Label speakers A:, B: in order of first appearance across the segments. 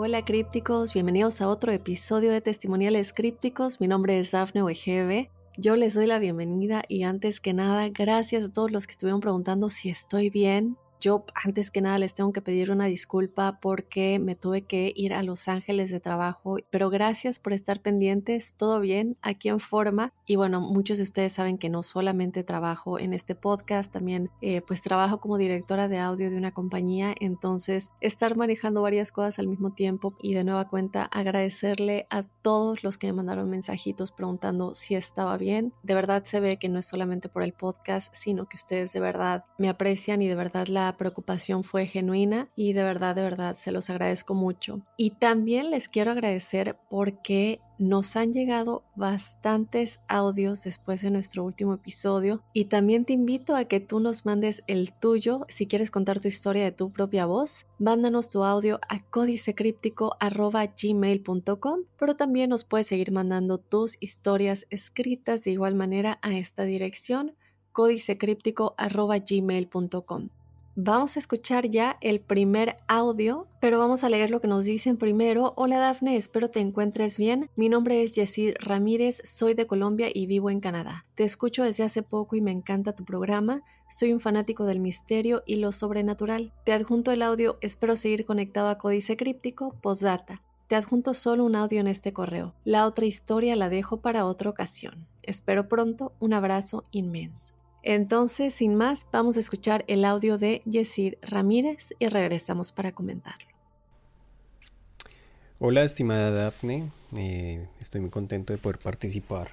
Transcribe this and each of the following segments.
A: Hola crípticos, bienvenidos a otro episodio de Testimoniales Crípticos. Mi nombre es Dafne Wegebe. Yo les doy la bienvenida y antes que nada, gracias a todos los que estuvieron preguntando si estoy bien. Yo antes que nada les tengo que pedir una disculpa porque me tuve que ir a Los Ángeles de trabajo, pero gracias por estar pendientes, todo bien, aquí en forma. Y bueno, muchos de ustedes saben que no solamente trabajo en este podcast, también eh, pues trabajo como directora de audio de una compañía, entonces estar manejando varias cosas al mismo tiempo y de nueva cuenta agradecerle a todos los que me mandaron mensajitos preguntando si estaba bien. De verdad se ve que no es solamente por el podcast, sino que ustedes de verdad me aprecian y de verdad la preocupación fue genuina y de verdad, de verdad se los agradezco mucho. Y también les quiero agradecer porque nos han llegado bastantes audios después de nuestro último episodio y también te invito a que tú nos mandes el tuyo si quieres contar tu historia de tu propia voz. Mándanos tu audio a códicecríptico.gmail.com pero también nos puedes seguir mandando tus historias escritas de igual manera a esta dirección códicecríptico.gmail.com. Vamos a escuchar ya el primer audio, pero vamos a leer lo que nos dicen primero. Hola Dafne, espero te encuentres bien. Mi nombre es Jessie Ramírez, soy de Colombia y vivo en Canadá. Te escucho desde hace poco y me encanta tu programa. Soy un fanático del misterio y lo sobrenatural. Te adjunto el audio, espero seguir conectado a Códice Críptico, postdata. Te adjunto solo un audio en este correo. La otra historia la dejo para otra ocasión. Espero pronto, un abrazo inmenso. Entonces, sin más, vamos a escuchar el audio de Yesid Ramírez y regresamos para comentarlo.
B: Hola, estimada Dafne. Eh, estoy muy contento de poder participar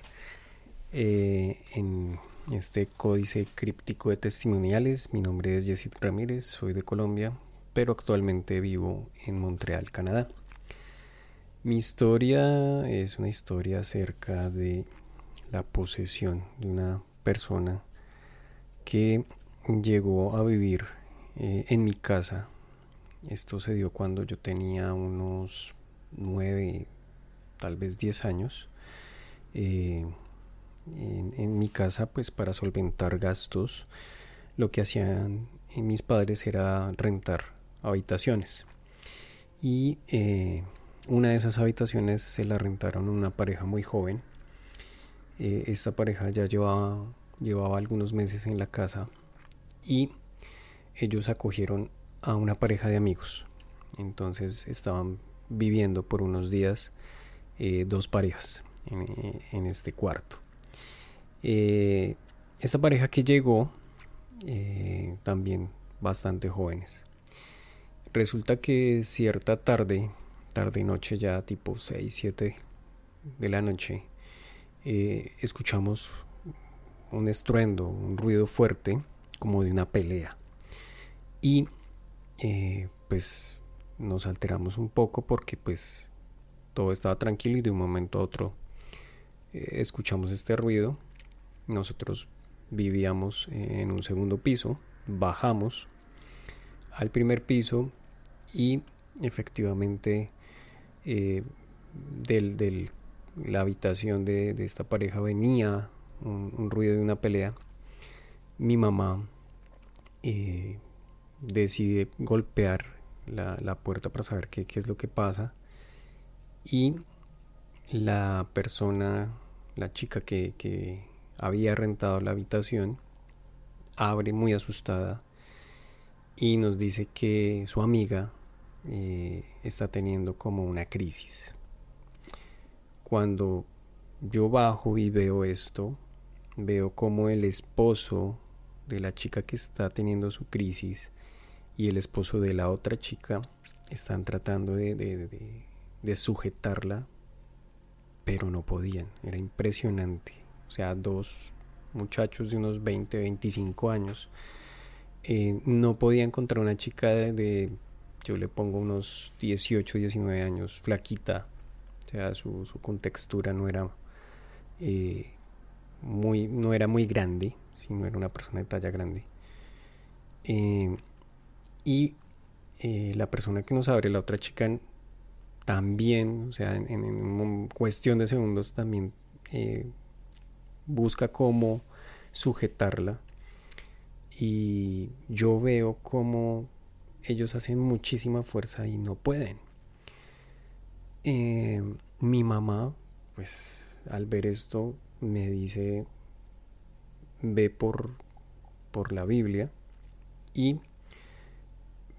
B: eh, en este códice críptico de testimoniales. Mi nombre es Yesid Ramírez, soy de Colombia, pero actualmente vivo en Montreal, Canadá. Mi historia es una historia acerca de la posesión de una persona que llegó a vivir eh, en mi casa. Esto se dio cuando yo tenía unos nueve, tal vez diez años. Eh, en, mi casa, pues para solventar gastos, lo que hacían mis padres era rentar habitaciones. Y eh, una de esas habitaciones se la rentaron una pareja muy joven. esta pareja ya llevaba llevaba algunos meses en la casa y ellos acogieron a una pareja de amigos. Entonces estaban viviendo por unos días eh, dos parejas en, este cuarto. Eh, esta pareja que llegó, eh, también bastante jóvenes. Resulta que cierta tarde, tarde noche ya tipo 6, 7 de la noche, escuchamos un estruendo, un ruido fuerte, como de una pelea. Y eh, pues nos alteramos un poco porque pues todo estaba tranquilo y de un momento a otro eh, escuchamos este ruido. Nosotros vivíamos en un segundo piso, bajamos al primer piso y efectivamente eh, del, la habitación de, de, esta pareja venía un, ruido de una pelea, mi mamá eh, decide golpear la, puerta para saber qué, es lo que pasa y la persona, la chica que, había rentado la habitación, abre muy asustada y nos dice que su amiga eh, está teniendo como una crisis. Cuando yo bajo y veo esto, veo como el esposo de la chica que está teniendo su crisis y el esposo de la otra chica están tratando de, sujetarla, pero no podían. Era impresionante. O sea, dos muchachos de unos 20, 25 años eh, no podía encontrar una chica de, yo le pongo unos 18, 19 años, flaquita. O sea, su, su contextura no era eh, muy, no era muy grande, sino era una persona de talla grande. Eh, y eh, la persona que nos abre, la otra chica, también, o sea, en, cuestión de segundos también eh, busca cómo sujetarla. Y yo veo cómo ellos hacen muchísima fuerza y no pueden. mi mamá, pues al ver esto, me dice, ve por, por la Biblia y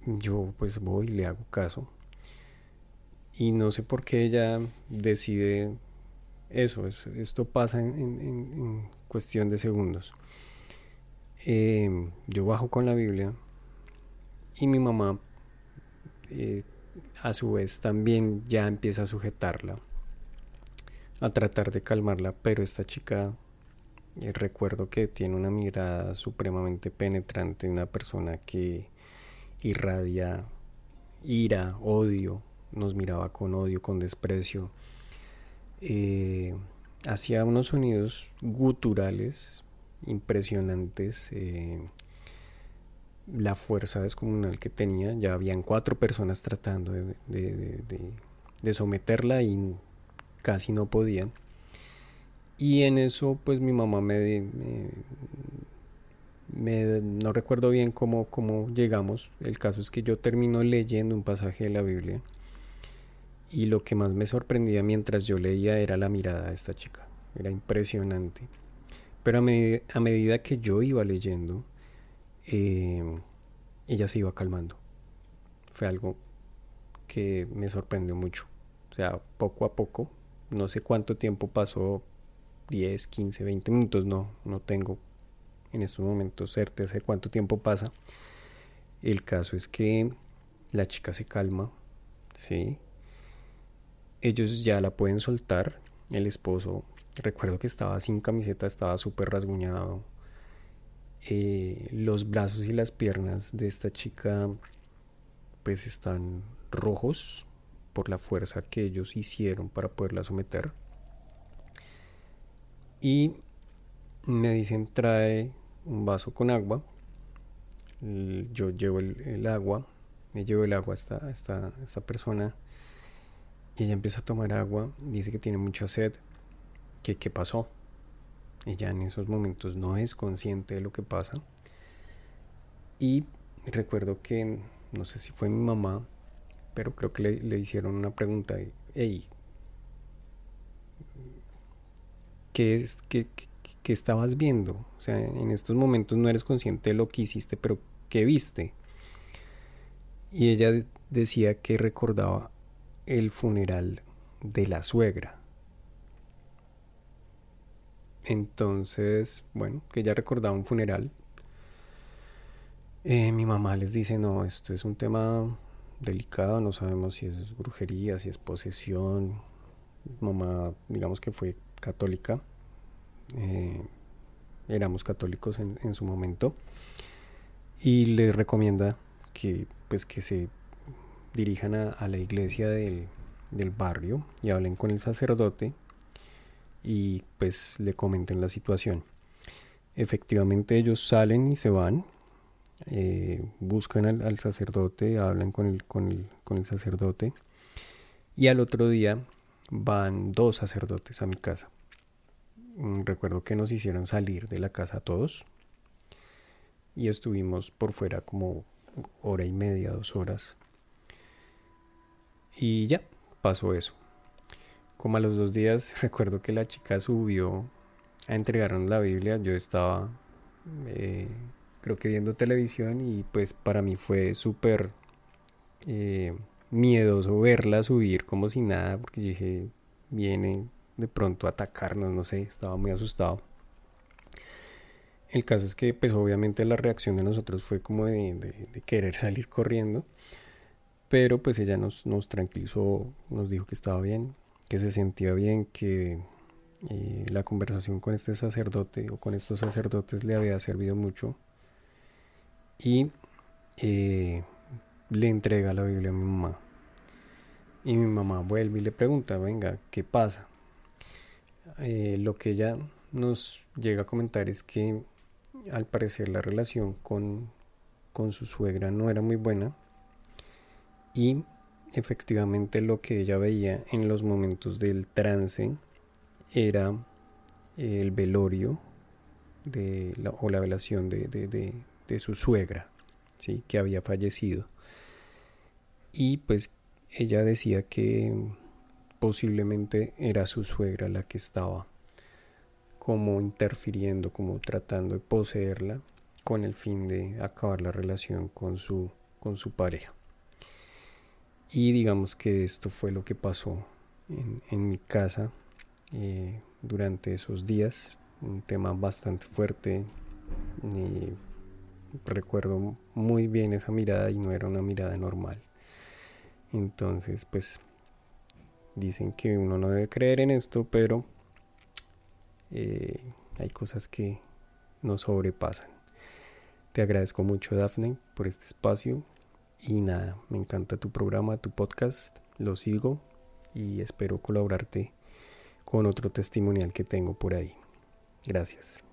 B: yo pues voy y le hago caso. Y no sé por qué ella decide eso, esto pasa en, cuestión de segundos. Em, yo bajo con la Biblia y mi mamá eh, a su vez también ya empieza a sujetarla a tratar de calmarla, pero esta chica eh, recuerdo que tiene una mirada supremamente penetrante, una persona que irradia ira, odio, nos miraba con odio, con desprecio. Eh, hacía unos sonidos guturales impresionantes. Eh, la fuerza descomunal que tenía, ya habían cuatro personas tratando de someterla y casi no podían. Y en eso pues mi mamá me, me, no recuerdo bien cómo, cómo llegamos. El caso es que yo termino leyendo un pasaje de la Biblia y lo que más me sorprendía mientras yo leía era la mirada de esta chica. Era impresionante. Pero a, medida que yo iba leyendo, eh, ella se iba calmando. Fue algo que me sorprendió mucho. O sea, poco a poco no sé cuánto tiempo pasó, 10, 15, 20 minutos, no, no tengo en estos momentos certeza de cuánto tiempo pasa. El caso es que la chica se calma, ¿sí? Ellos ya la pueden soltar. El esposo, recuerdo que estaba sin camiseta, estaba súper rasguñado. Eh, los brazos y las piernas de esta chica pues están rojos, por la fuerza que ellos hicieron para poderla someter. Y me dicen trae un vaso con agua. Yo llevo el, agua, me llevo el agua a esta, esta, esta persona y ella empieza a tomar agua, dice que tiene mucha sed, que qué pasó. Ella en esos momentos no es consciente de lo que pasa. Y recuerdo que, no sé si fue mi mamá pero creo que le, hicieron una pregunta, hey, ¿qué, es, qué, estabas viendo? O sea, en estos momentos no eres consciente de lo que hiciste, pero ¿qué viste? Y ella decía que recordaba el funeral de la suegra. Entonces, bueno, que ella recordaba un funeral. Eh, mi mamá les dice, no, esto es un tema delicado, no sabemos si es brujería, si es posesión. Mamá, digamos que fue católica, eh, éramos católicos en, su momento, y le recomienda que, pues, que se dirijan a, la iglesia del, del barrio y hablen con el sacerdote y pues le comenten la situación. Efectivamente ellos salen y se van eh, buscan al, sacerdote, hablan con el, con, el, con el sacerdote y al otro día van dos sacerdotes a mi casa. Mm, recuerdo que nos hicieron salir de la casa todos y estuvimos por fuera como hora y media, dos horas. Y ya, pasó eso. Como a los dos días recuerdo que la chica subió a entregarnos la Biblia, yo estaba eh, creo que viendo televisión y pues para mí fue súper eh, miedoso verla subir como si nada, porque dije, viene de pronto a atacarnos, no sé, estaba muy asustado. el caso es que pues obviamente la reacción de nosotros fue como de, querer salir corriendo, pero pues ella nos, nos tranquilizó, nos dijo que estaba bien, que se sentía bien, que eh, la conversación con este sacerdote o con estos sacerdotes le había servido mucho y eh, le entrega la Biblia a mi mamá. Y mi mamá vuelve y le pregunta, venga, ¿qué pasa? Eh, lo que ella nos llega a comentar es que al parecer la relación con, con su suegra no era muy buena y efectivamente lo que ella veía en los momentos del trance era el velorio de la, o la velación de, de, su suegra, ¿sí? que había fallecido. Y pues ella decía que posiblemente era su suegra la que estaba como interfiriendo, como tratando de poseerla con el fin de acabar la relación con su, con su pareja. Y digamos que esto fue lo que pasó en, mi casa eh, durante esos días, un tema bastante fuerte. Y recuerdo muy bien esa mirada y no era una mirada normal. Entonces, pues dicen que uno no debe creer en esto, pero eh, hay cosas que nos sobrepasan. Te agradezco mucho, Dafne, por este espacio. Y nada, me encanta tu programa, tu podcast. Lo sigo y espero colaborarte con otro testimonial que tengo por ahí. Gracias.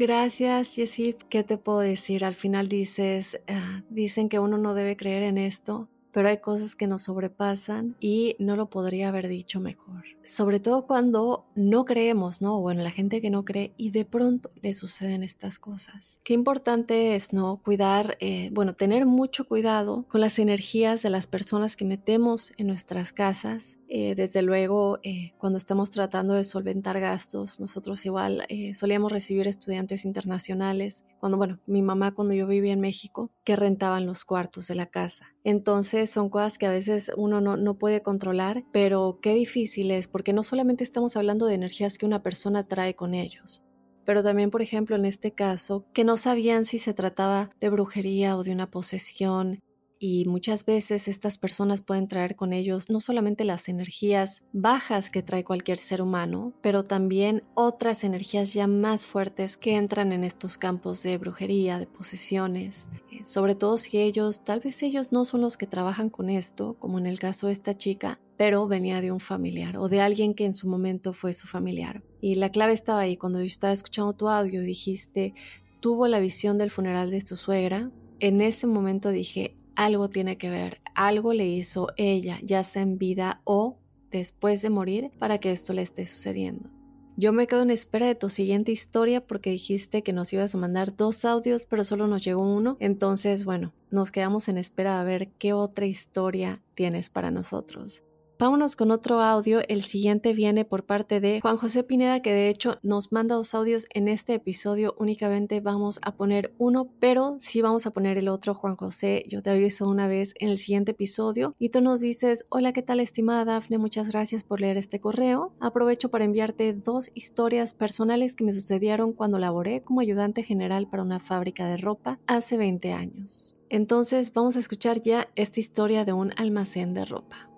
A: Gracias, Yesid. ¿Qué te puedo decir? Al final dices, ah, dicen que uno no debe creer en esto, pero hay cosas que nos sobrepasan y no lo podría haber dicho mejor. Sobre todo cuando no creemos, ¿no? Bueno, la gente que no cree y de pronto le suceden estas cosas. Qué importante es, ¿no? Cuidar, eh, bueno, tener mucho cuidado con las energías de las personas que metemos en nuestras casas. Eh, desde luego, eh, cuando estamos tratando de solventar gastos, nosotros igual solíamos recibir estudiantes internacionales. Cuando, bueno, mi mamá cuando yo vivía en México, que rentaban los cuartos de la casa. Entonces son cosas que a veces uno no, no puede controlar, pero qué difícil es porque no solamente estamos hablando de energías que una persona trae con ellos, pero también, por ejemplo, en este caso, que no sabían si se trataba de brujería o de una posesión, y muchas veces estas personas pueden traer con ellos no solamente las energías bajas que trae cualquier ser humano, pero también otras energías ya más fuertes que entran en estos campos de brujería, de posesiones, eh, sobre todo si ellos, tal vez ellos no son los que trabajan con esto, como en el caso de esta chica, pero venía de un familiar o de alguien que en su momento fue su familiar. Y la clave estaba ahí, cuando yo estaba escuchando tu audio, dijiste, tuvo la visión del funeral de su suegra, en ese momento dije, algo tiene que ver, algo le hizo ella, ya sea en vida o después de morir, para que esto le esté sucediendo. Yo me quedo en espera de tu siguiente historia porque dijiste que nos ibas a mandar dos audios, pero solo nos llegó uno. Entonces, bueno, nos quedamos en espera de ver qué otra historia tienes para nosotros. Vámonos con otro audio. El siguiente viene por parte de Juan José Pineda, que de hecho nos manda dos audios en este episodio. Únicamente vamos a poner uno, pero sí vamos a poner el otro, Juan José. Yo te aviso una vez en el siguiente episodio. Y tú nos dices, hola, ¿qué tal estimada Dafne? Muchas gracias por leer este correo. Aprovecho para enviarte dos historias personales que me sucedieron cuando laboré como ayudante general para una fábrica de ropa hace 20 años. Entonces vamos a escuchar ya esta historia de un almacén de ropa.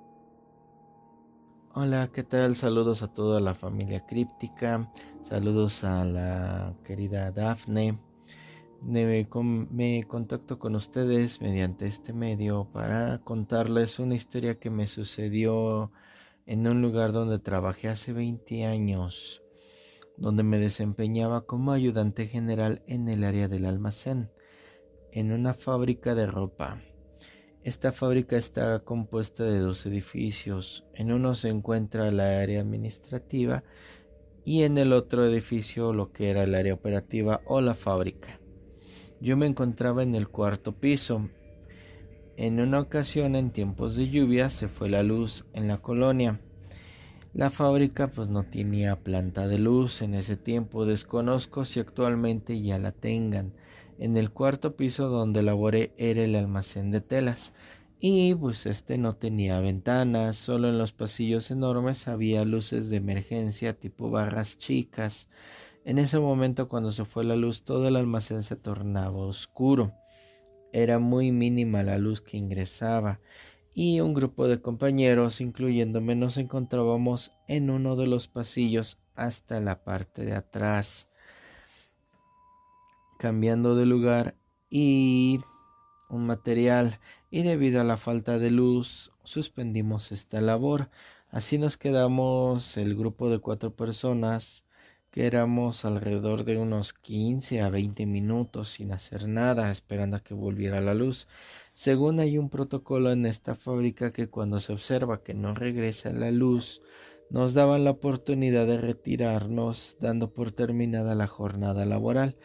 C: Hola, ¿qué tal? Saludos a toda la familia críptica, saludos a la querida Daphne. Me, me, contacto con ustedes mediante este medio para contarles una historia que me sucedió en un lugar donde trabajé hace 20 años, donde me desempeñaba como ayudante general en el área del almacén, en una fábrica de ropa. Esta fábrica está compuesta de dos edificios. En uno se encuentra la área administrativa y en el otro edificio lo que era el área operativa o la fábrica. Yo me encontraba en el cuarto piso. En una ocasión en tiempos de lluvia se fue la luz en la colonia. La fábrica pues no tenía planta de luz en ese tiempo, desconozco si actualmente ya la tengan. En el cuarto piso donde laboré era el almacén de telas y pues este no tenía ventanas, solo en los pasillos enormes había luces de emergencia tipo barras chicas. En ese momento cuando se fue la luz todo el almacén se tornaba oscuro. Era muy mínima la luz que ingresaba y un grupo de compañeros, incluyéndome, nos encontrábamos en uno de los pasillos hasta la parte de atrás, cambiando de lugar y un material y debido a la falta de luz suspendimos esta labor. Así nos quedamos el grupo de cuatro personas que éramos alrededor de unos 15 a 20 minutos sin hacer nada esperando a que volviera la luz. Según hay un protocolo en esta fábrica que cuando se observa que no regresa la luz, nos daban la oportunidad de retirarnos dando por terminada la jornada laboral.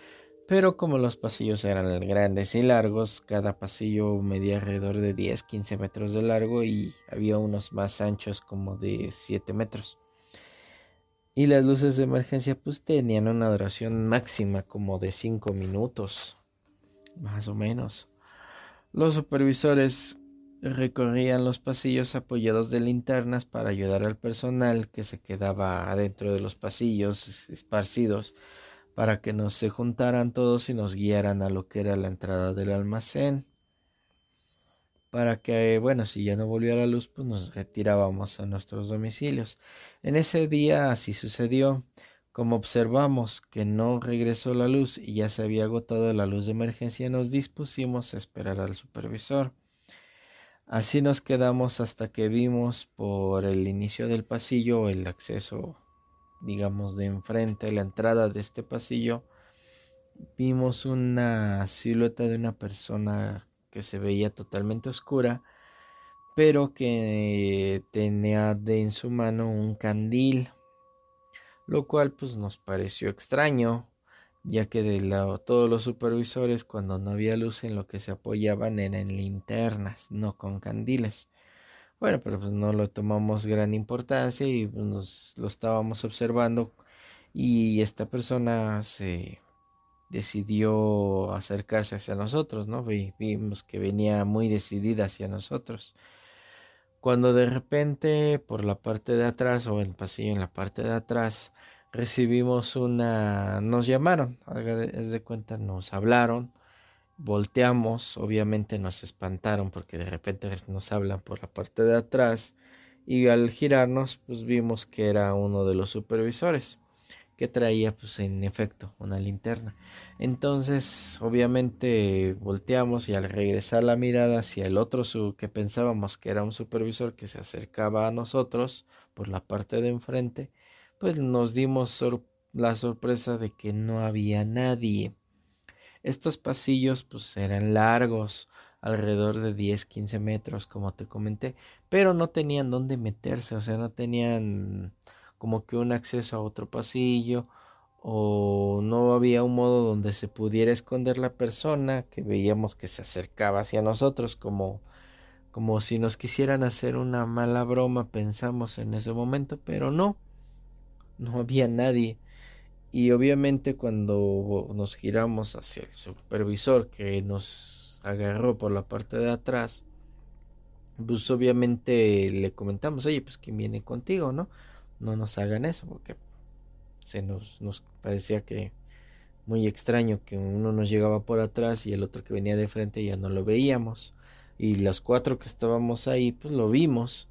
C: Pero como los pasillos eran grandes y largos, cada pasillo medía alrededor de 10-15 metros de largo y había unos más anchos como de 7 metros. Y las luces de emergencia pues tenían una duración máxima como de 5 minutos, más o menos. Los supervisores recorrían los pasillos apoyados de linternas para ayudar al personal que se quedaba adentro de los pasillos esparcidos para que nos se juntaran todos y nos guiaran a lo que era la entrada del almacén para que, bueno, si ya no volvió la luz, pues nos retirábamos a nuestros domicilios. En ese día así sucedió. Como observamos que no regresó la luz y ya se había agotado la luz de emergencia, nos dispusimos a esperar al supervisor. Así nos quedamos hasta que vimos por el inicio del pasillo el acceso, digamos, de enfrente, la entrada de este pasillo. Vimos una silueta de una persona que se veía totalmente oscura, pero que tenía de en su mano un candil, lo cual pues nos pareció extraño, ya que de lado todos los supervisores cuando no había luz en lo que se apoyaban eran linternas, no con candiles. Bueno, pero pues no lo tomamos gran importancia y pues, nos lo estábamos observando y esta persona se decidió acercarse hacia nosotros, ¿no? vimos que venía muy decidida hacia nosotros. Cuando de repente por la parte de atrás o el pasillo en la parte de atrás recibimos una... nos llamaron, es de cuenta, nos hablaron, volteamos, obviamente nos espantaron porque de repente nos hablan por la parte de atrás y al girarnos pues vimos que era uno de los supervisores que traía pues en efecto una linterna. Entonces obviamente volteamos y al regresar la mirada hacia el otro que pensábamos que era un supervisor que se acercaba a nosotros por la parte de enfrente, pues nos dimos la sorpresa de que no había nadie. Estos pasillos pues eran largos, alrededor de 10, 15 metros como te comenté, pero no tenían dónde meterse, o sea, no tenían como que un acceso a otro pasillo o no había un modo donde se pudiera esconder la persona que veíamos que se acercaba hacia nosotros como como si nos quisieran hacer una mala broma pensamos en ese momento pero no no había nadie y obviamente cuando nos giramos hacia el supervisor que nos agarró por la parte de atrás pues obviamente le comentamos oye pues quién viene contigo no no nos hagan eso, porque se nos, nos parecía que muy extraño que uno nos llegaba por atrás y el otro que venía de frente ya no lo veíamos. Y los cuatro que estábamos ahí, pues lo vimos.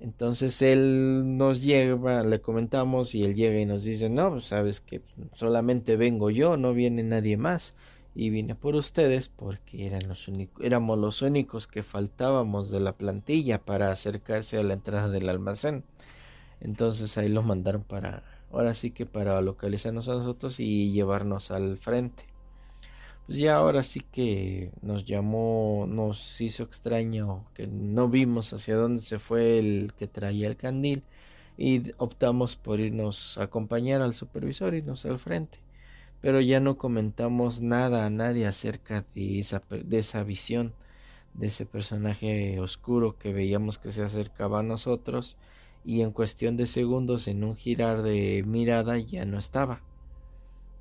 C: Entonces él nos lleva, le comentamos y él llega y nos dice, no, pues sabes que solamente vengo yo, no viene nadie más. Y vine por ustedes porque eran los únicos, éramos los únicos que faltábamos de la plantilla para acercarse a la entrada del almacén. Entonces ahí los mandaron para, ahora sí que para localizarnos a nosotros y llevarnos al frente. Pues ya ahora sí que nos llamó, nos hizo extraño que no vimos hacia dónde se fue el que traía el candil y optamos por irnos a acompañar al supervisor, irnos al frente. Pero ya no comentamos nada a nadie acerca de esa, de esa visión, de ese personaje oscuro que veíamos que se acercaba a nosotros y en cuestión de segundos en un girar de mirada ya no estaba.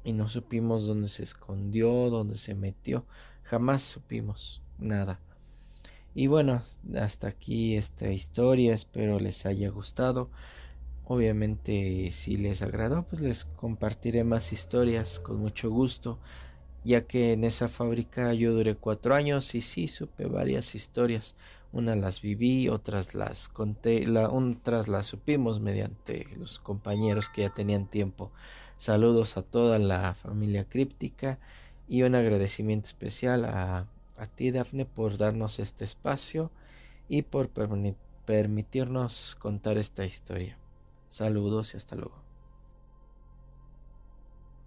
C: Y no supimos dónde se escondió, dónde se metió, jamás supimos nada. Y bueno, hasta aquí esta historia, espero les haya gustado. Obviamente si les agradó, pues les compartiré más historias con mucho gusto, ya que en esa fábrica yo duré cuatro años y sí supe varias historias. Unas las viví, otras las conté, otras las supimos mediante los compañeros que ya tenían tiempo. Saludos a toda la familia críptica y un agradecimiento especial a, a ti, Dafne, por darnos este espacio y por permitirnos contar esta historia. Saludos y hasta luego.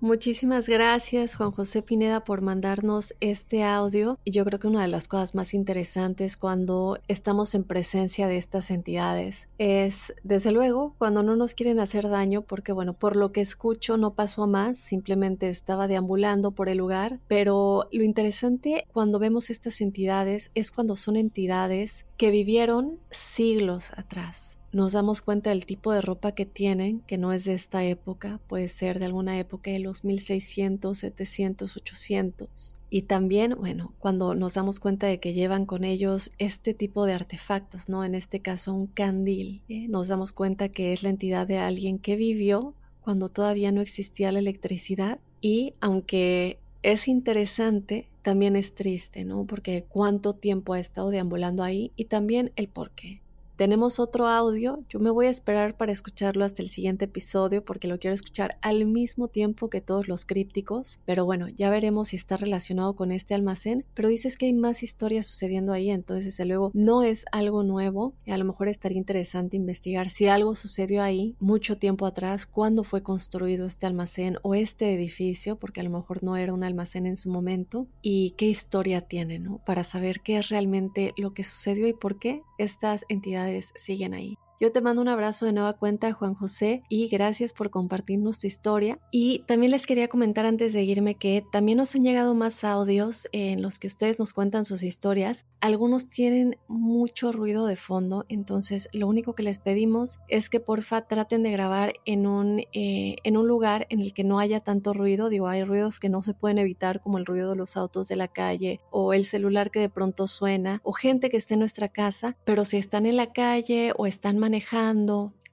A: Muchísimas gracias Juan José Pineda por mandarnos este audio. Y yo creo que una de las cosas más interesantes cuando estamos en presencia de estas entidades es desde luego cuando no nos quieren hacer daño porque bueno por lo que escucho no pasó más simplemente estaba deambulando por el lugar. Pero lo interesante cuando vemos estas entidades es cuando son entidades que vivieron siglos atrás nos damos cuenta del tipo de ropa que tienen, que no es de esta época, puede ser de alguna época de los 1600, 700, 800. Y también, bueno, cuando nos damos cuenta de que llevan con ellos este tipo de artefactos, ¿no? En este caso un candil, ¿eh? nos damos cuenta que es la entidad de alguien que vivió cuando todavía no existía la electricidad y aunque es interesante, también es triste, ¿no? Porque cuánto tiempo ha estado deambulando ahí y también el por qué. Tenemos otro audio, yo me voy a esperar para escucharlo hasta el siguiente episodio porque lo quiero escuchar al mismo tiempo que todos los crípticos, pero bueno, ya veremos si está relacionado con este almacén, pero dices que hay más historias sucediendo ahí, entonces desde luego no es algo nuevo, y a lo mejor estaría interesante investigar si algo sucedió ahí mucho tiempo atrás, cuándo fue construido este almacén o este edificio, porque a lo mejor no era un almacén en su momento, y qué historia tiene, ¿no? Para saber qué es realmente lo que sucedió y por qué estas entidades siguen ahí. Yo te mando un abrazo de nueva cuenta, Juan José, y gracias por compartirnos tu historia. Y también les quería comentar antes de irme que también nos han llegado más audios en los que ustedes nos cuentan sus historias. Algunos tienen mucho ruido de fondo, entonces lo único que les pedimos es que porfa traten de grabar en un, eh, en un lugar en el que no haya tanto ruido. Digo, hay ruidos que no se pueden evitar, como el ruido de los autos de la calle o el celular que de pronto suena o gente que esté en nuestra casa, pero si están en la calle o están manejando,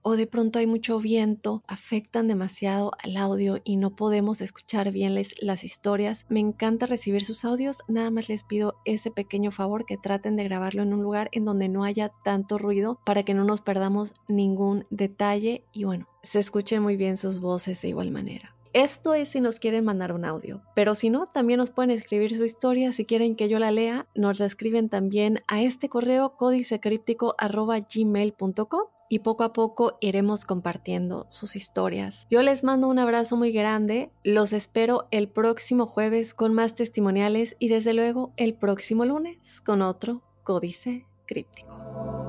A: o de pronto hay mucho viento, afectan demasiado al audio y no podemos escuchar bien las historias. Me encanta recibir sus audios, nada más les pido ese pequeño favor que traten de grabarlo en un lugar en donde no haya tanto ruido para que no nos perdamos ningún detalle y bueno, se escuchen muy bien sus voces de igual manera. Esto es si nos quieren mandar un audio, pero si no, también nos pueden escribir su historia. Si quieren que yo la lea, nos la escriben también a este correo códicecríptico.gmail.com y poco a poco iremos compartiendo sus historias. Yo les mando un abrazo muy grande, los espero el próximo jueves con más testimoniales y desde luego el próximo lunes con otro códice críptico.